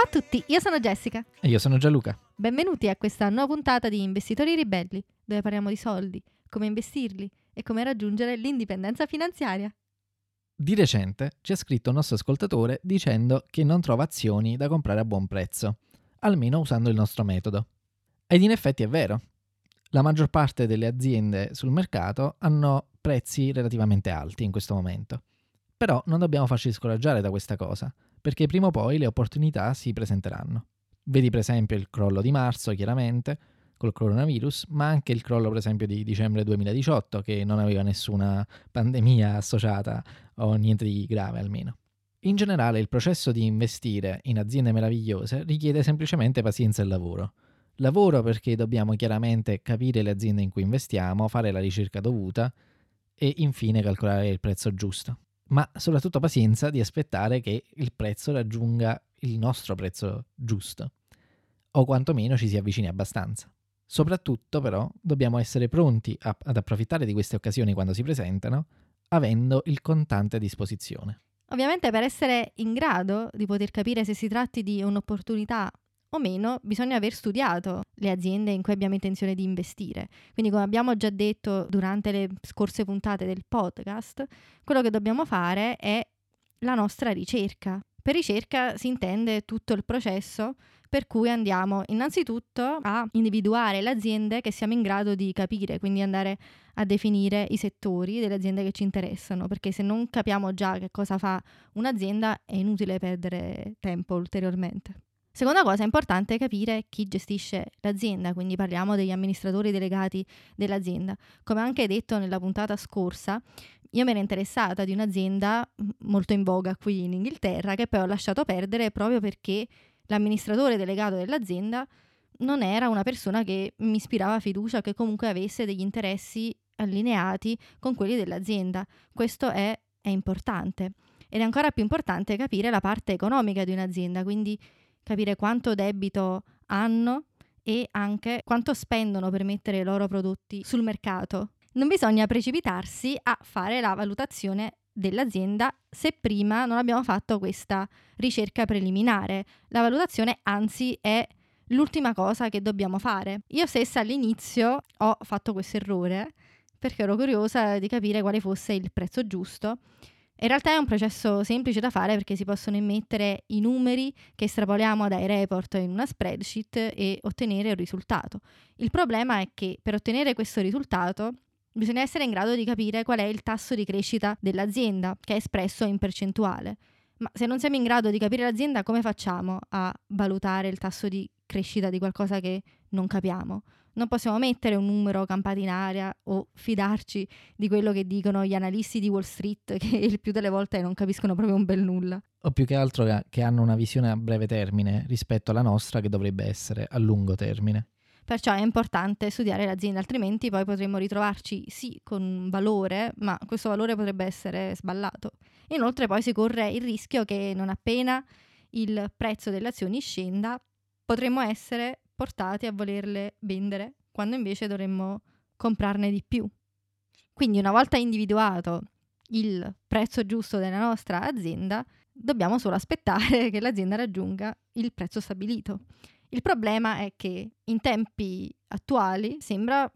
Ciao a tutti, io sono Jessica. E io sono Gianluca. Benvenuti a questa nuova puntata di Investitori Ribelli, dove parliamo di soldi, come investirli e come raggiungere l'indipendenza finanziaria. Di recente ci ha scritto un nostro ascoltatore dicendo che non trova azioni da comprare a buon prezzo, almeno usando il nostro metodo. Ed in effetti è vero. La maggior parte delle aziende sul mercato hanno prezzi relativamente alti in questo momento. Però non dobbiamo farci scoraggiare da questa cosa, perché prima o poi le opportunità si presenteranno. Vedi per esempio il crollo di marzo, chiaramente, col coronavirus, ma anche il crollo per esempio di dicembre 2018, che non aveva nessuna pandemia associata o niente di grave almeno. In generale il processo di investire in aziende meravigliose richiede semplicemente pazienza e lavoro. Lavoro perché dobbiamo chiaramente capire le aziende in cui investiamo, fare la ricerca dovuta e infine calcolare il prezzo giusto ma soprattutto pazienza di aspettare che il prezzo raggiunga il nostro prezzo giusto, o quantomeno ci si avvicini abbastanza. Soprattutto però dobbiamo essere pronti a, ad approfittare di queste occasioni quando si presentano, avendo il contante a disposizione. Ovviamente per essere in grado di poter capire se si tratti di un'opportunità o meno, bisogna aver studiato le aziende in cui abbiamo intenzione di investire. Quindi, come abbiamo già detto durante le scorse puntate del podcast, quello che dobbiamo fare è la nostra ricerca. Per ricerca si intende tutto il processo per cui andiamo innanzitutto a individuare le aziende che siamo in grado di capire, quindi andare a definire i settori delle aziende che ci interessano, perché se non capiamo già che cosa fa un'azienda è inutile perdere tempo ulteriormente. Seconda cosa, è importante capire chi gestisce l'azienda, quindi parliamo degli amministratori delegati dell'azienda. Come anche detto nella puntata scorsa, io mi ero interessata di un'azienda molto in voga qui in Inghilterra che poi ho lasciato perdere proprio perché l'amministratore delegato dell'azienda non era una persona che mi ispirava fiducia, che comunque avesse degli interessi allineati con quelli dell'azienda. Questo è, è importante. Ed è ancora più importante capire la parte economica di un'azienda, quindi capire quanto debito hanno e anche quanto spendono per mettere i loro prodotti sul mercato. Non bisogna precipitarsi a fare la valutazione dell'azienda se prima non abbiamo fatto questa ricerca preliminare. La valutazione anzi è l'ultima cosa che dobbiamo fare. Io stessa all'inizio ho fatto questo errore perché ero curiosa di capire quale fosse il prezzo giusto in realtà è un processo semplice da fare perché si possono immettere i numeri che estrapoliamo dai report in una spreadsheet e ottenere un risultato. Il problema è che per ottenere questo risultato bisogna essere in grado di capire qual è il tasso di crescita dell'azienda, che è espresso in percentuale. Ma se non siamo in grado di capire l'azienda, come facciamo a valutare il tasso di crescita di qualcosa che non capiamo? Non possiamo mettere un numero campato in aria o fidarci di quello che dicono gli analisti di Wall Street che il più delle volte non capiscono proprio un bel nulla. O più che altro che hanno una visione a breve termine rispetto alla nostra che dovrebbe essere a lungo termine. Perciò è importante studiare l'azienda, altrimenti poi potremmo ritrovarci sì con un valore, ma questo valore potrebbe essere sballato. Inoltre poi si corre il rischio che non appena il prezzo delle azioni scenda, potremmo essere portati a volerle vendere, quando invece dovremmo comprarne di più. Quindi una volta individuato il prezzo giusto della nostra azienda, dobbiamo solo aspettare che l'azienda raggiunga il prezzo stabilito. Il problema è che in tempi attuali sembra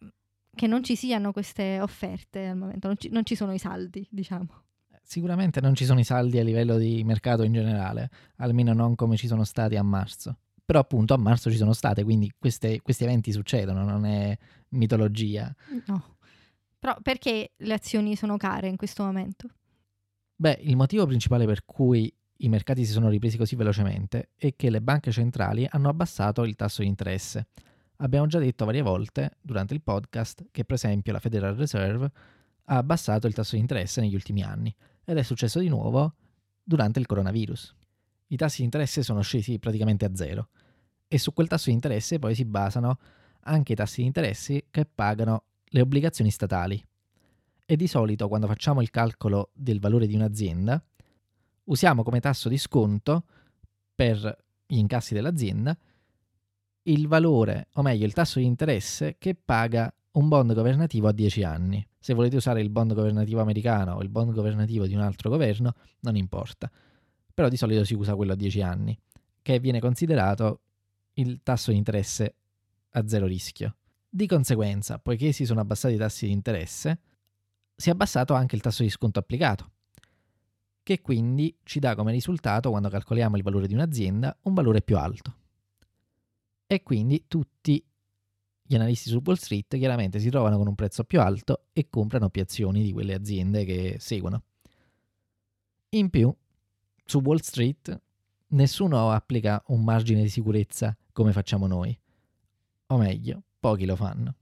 che non ci siano queste offerte al momento, non ci, non ci sono i saldi, diciamo. Sicuramente non ci sono i saldi a livello di mercato in generale, almeno non come ci sono stati a marzo. Però appunto a marzo ci sono state, quindi queste, questi eventi succedono, non è mitologia. No. Però perché le azioni sono care in questo momento? Beh, il motivo principale per cui i mercati si sono ripresi così velocemente è che le banche centrali hanno abbassato il tasso di interesse. Abbiamo già detto varie volte durante il podcast che per esempio la Federal Reserve ha abbassato il tasso di interesse negli ultimi anni ed è successo di nuovo durante il coronavirus i tassi di interesse sono scesi praticamente a zero e su quel tasso di interesse poi si basano anche i tassi di interesse che pagano le obbligazioni statali. E di solito quando facciamo il calcolo del valore di un'azienda usiamo come tasso di sconto per gli incassi dell'azienda il valore, o meglio il tasso di interesse che paga un bond governativo a 10 anni. Se volete usare il bond governativo americano o il bond governativo di un altro governo, non importa però di solito si usa quello a 10 anni, che viene considerato il tasso di interesse a zero rischio. Di conseguenza, poiché si sono abbassati i tassi di interesse, si è abbassato anche il tasso di sconto applicato, che quindi ci dà come risultato, quando calcoliamo il valore di un'azienda, un valore più alto. E quindi tutti gli analisti su Wall Street chiaramente si trovano con un prezzo più alto e comprano più azioni di quelle aziende che seguono. In più, su Wall Street nessuno applica un margine di sicurezza come facciamo noi. O meglio, pochi lo fanno.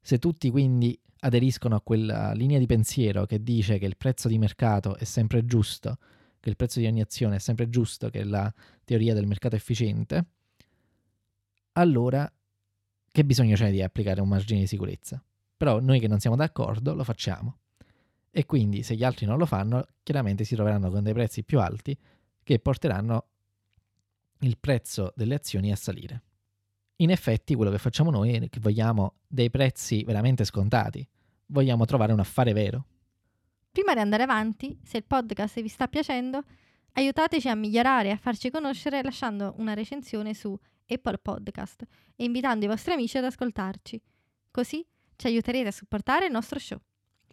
Se tutti quindi aderiscono a quella linea di pensiero che dice che il prezzo di mercato è sempre giusto, che il prezzo di ogni azione è sempre giusto, che è la teoria del mercato efficiente, allora che bisogno c'è di applicare un margine di sicurezza? Però noi che non siamo d'accordo lo facciamo. E quindi se gli altri non lo fanno, chiaramente si troveranno con dei prezzi più alti che porteranno il prezzo delle azioni a salire. In effetti quello che facciamo noi è che vogliamo dei prezzi veramente scontati, vogliamo trovare un affare vero. Prima di andare avanti, se il podcast vi sta piacendo, aiutateci a migliorare e a farci conoscere lasciando una recensione su Apple Podcast e invitando i vostri amici ad ascoltarci. Così ci aiuterete a supportare il nostro show.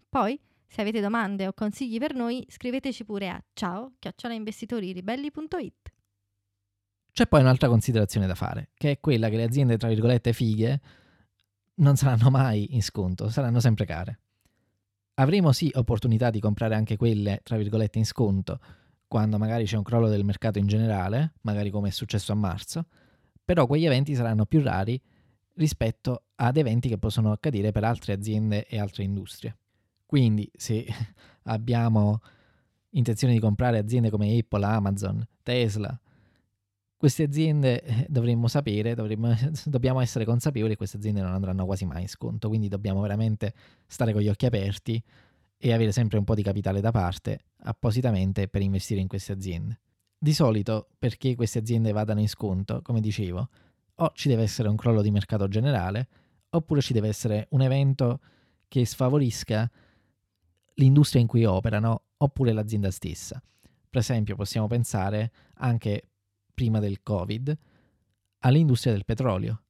Poi, se avete domande o consigli per noi, scriveteci pure a ciao chiocciolainvestitoriribelli.it. C'è poi un'altra considerazione da fare, che è quella che le aziende, tra virgolette, fighe non saranno mai in sconto, saranno sempre care. Avremo sì opportunità di comprare anche quelle, tra virgolette, in sconto, quando magari c'è un crollo del mercato in generale, magari come è successo a marzo, però quegli eventi saranno più rari rispetto ad eventi che possono accadere per altre aziende e altre industrie. Quindi se abbiamo intenzione di comprare aziende come Apple, Amazon, Tesla, queste aziende eh, dovremmo sapere, dovremmo, dobbiamo essere consapevoli che queste aziende non andranno quasi mai in sconto, quindi dobbiamo veramente stare con gli occhi aperti e avere sempre un po' di capitale da parte appositamente per investire in queste aziende. Di solito, perché queste aziende vadano in sconto, come dicevo, o ci deve essere un crollo di mercato generale, oppure ci deve essere un evento che sfavorisca l'industria in cui operano, oppure l'azienda stessa. Per esempio, possiamo pensare anche prima del Covid all'industria del petrolio.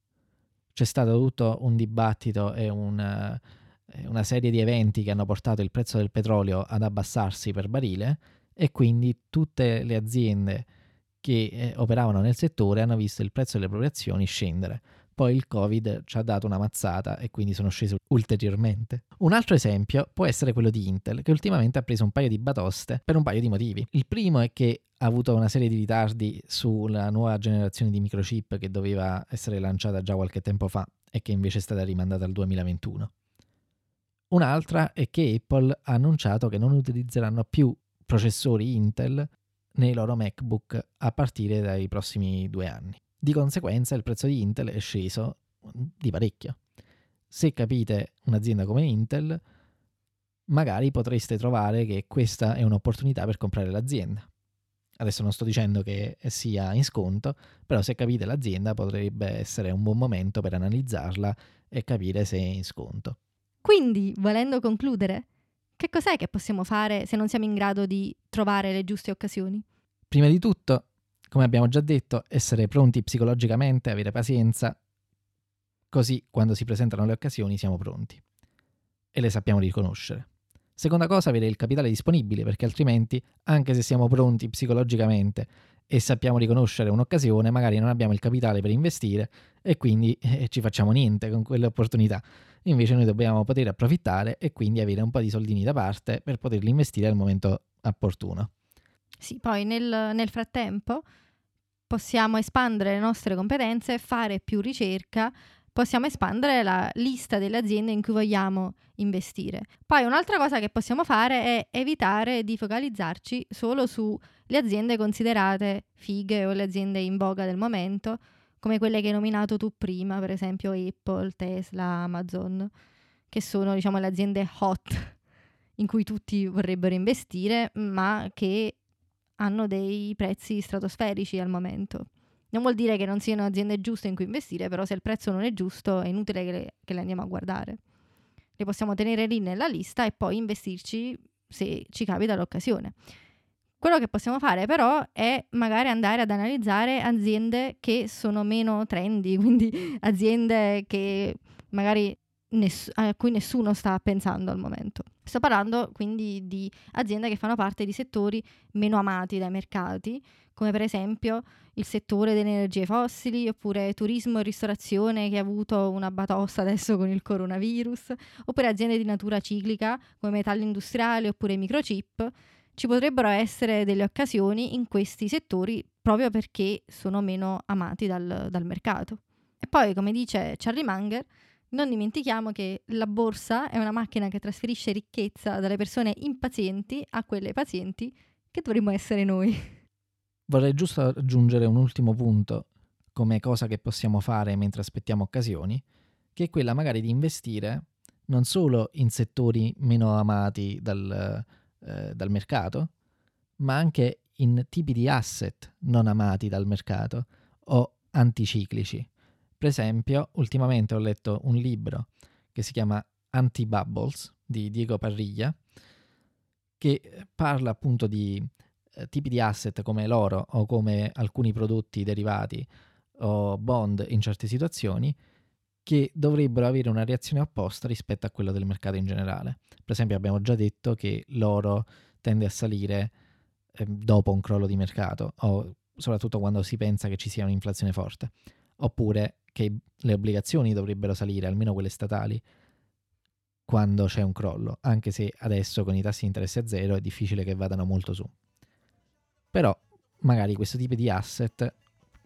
C'è stato tutto un dibattito e una, una serie di eventi che hanno portato il prezzo del petrolio ad abbassarsi per barile e quindi tutte le aziende che eh, operavano nel settore hanno visto il prezzo delle proprie azioni scendere. Poi il Covid ci ha dato una mazzata e quindi sono scese ulteriormente. Un altro esempio può essere quello di Intel, che ultimamente ha preso un paio di batoste per un paio di motivi. Il primo è che ha avuto una serie di ritardi sulla nuova generazione di microchip che doveva essere lanciata già qualche tempo fa e che invece è stata rimandata al 2021. Un'altra è che Apple ha annunciato che non utilizzeranno più processori Intel nei loro MacBook a partire dai prossimi due anni. Di conseguenza il prezzo di Intel è sceso di parecchio. Se capite un'azienda come Intel, magari potreste trovare che questa è un'opportunità per comprare l'azienda. Adesso non sto dicendo che sia in sconto, però se capite l'azienda potrebbe essere un buon momento per analizzarla e capire se è in sconto. Quindi, volendo concludere, che cos'è che possiamo fare se non siamo in grado di trovare le giuste occasioni? Prima di tutto, come abbiamo già detto, essere pronti psicologicamente, avere pazienza, così quando si presentano le occasioni siamo pronti e le sappiamo riconoscere. Seconda cosa, avere il capitale disponibile, perché altrimenti, anche se siamo pronti psicologicamente e sappiamo riconoscere un'occasione, magari non abbiamo il capitale per investire e quindi eh, ci facciamo niente con quelle opportunità. Invece noi dobbiamo poter approfittare e quindi avere un po' di soldini da parte per poterli investire al momento opportuno. Sì, poi nel, nel frattempo possiamo espandere le nostre competenze, fare più ricerca, possiamo espandere la lista delle aziende in cui vogliamo investire. Poi un'altra cosa che possiamo fare è evitare di focalizzarci solo sulle aziende considerate fighe o le aziende in voga del momento, come quelle che hai nominato tu prima, per esempio Apple, Tesla, Amazon, che sono diciamo le aziende hot in cui tutti vorrebbero investire, ma che hanno dei prezzi stratosferici al momento. Non vuol dire che non siano aziende giuste in cui investire, però se il prezzo non è giusto è inutile che le, che le andiamo a guardare. Le possiamo tenere lì nella lista e poi investirci se ci capita l'occasione. Quello che possiamo fare però è magari andare ad analizzare aziende che sono meno trendy, quindi aziende che magari ness- a cui nessuno sta pensando al momento. Sto parlando quindi di aziende che fanno parte di settori meno amati dai mercati, come per esempio il settore delle energie fossili, oppure turismo e ristorazione che ha avuto una batosta adesso con il coronavirus, oppure aziende di natura ciclica come metalli industriali oppure microchip. Ci potrebbero essere delle occasioni in questi settori proprio perché sono meno amati dal, dal mercato. E poi, come dice Charlie Munger, non dimentichiamo che la borsa è una macchina che trasferisce ricchezza dalle persone impazienti a quelle pazienti che dovremmo essere noi. Vorrei giusto aggiungere un ultimo punto come cosa che possiamo fare mentre aspettiamo occasioni, che è quella magari di investire non solo in settori meno amati dal, eh, dal mercato, ma anche in tipi di asset non amati dal mercato o anticiclici. Per esempio, ultimamente ho letto un libro che si chiama Anti-Bubbles di Diego Parriglia, che parla appunto di eh, tipi di asset come l'oro o come alcuni prodotti derivati o bond in certe situazioni che dovrebbero avere una reazione opposta rispetto a quella del mercato in generale. Per esempio abbiamo già detto che l'oro tende a salire eh, dopo un crollo di mercato o soprattutto quando si pensa che ci sia un'inflazione forte, oppure che le obbligazioni dovrebbero salire, almeno quelle statali, quando c'è un crollo, anche se adesso con i tassi di interesse a zero è difficile che vadano molto su. Però magari questo tipo di asset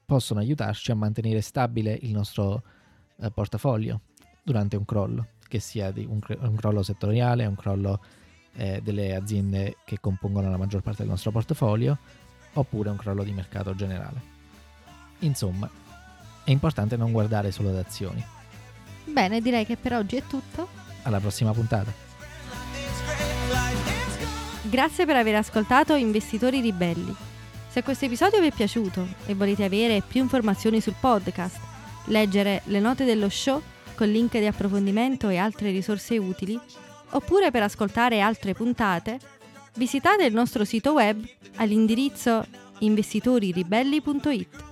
possono aiutarci a mantenere stabile il nostro eh, portafoglio durante un crollo, che sia un, un, crollo settoriale, un crollo eh, delle aziende che compongono la maggior parte del nostro portafoglio, oppure un crollo di mercato generale. Insomma, è importante non guardare solo ad azioni. Bene, direi che per oggi è tutto. Alla prossima puntata. Grazie per aver ascoltato Investitori Ribelli. Se questo episodio vi è piaciuto e volete avere più informazioni sul podcast, leggere le note dello show con link di approfondimento e altre risorse utili, oppure per ascoltare altre puntate, visitate il nostro sito web all'indirizzo investitoriribelli.it.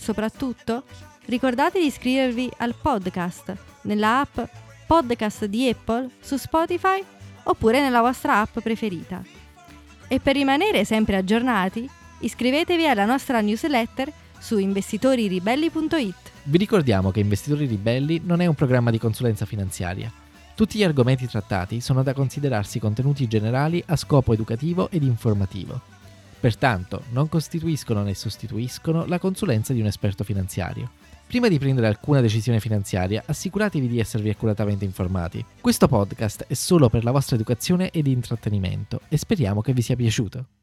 Soprattutto, ricordate di iscrivervi al podcast nella app podcast di Apple su Spotify oppure nella vostra app preferita. E per rimanere sempre aggiornati, iscrivetevi alla nostra newsletter su investitoriribelli.it. Vi ricordiamo che Investitori Ribelli non è un programma di consulenza finanziaria. Tutti gli argomenti trattati sono da considerarsi contenuti generali a scopo educativo ed informativo. Pertanto non costituiscono né sostituiscono la consulenza di un esperto finanziario. Prima di prendere alcuna decisione finanziaria, assicuratevi di esservi accuratamente informati. Questo podcast è solo per la vostra educazione ed intrattenimento e speriamo che vi sia piaciuto.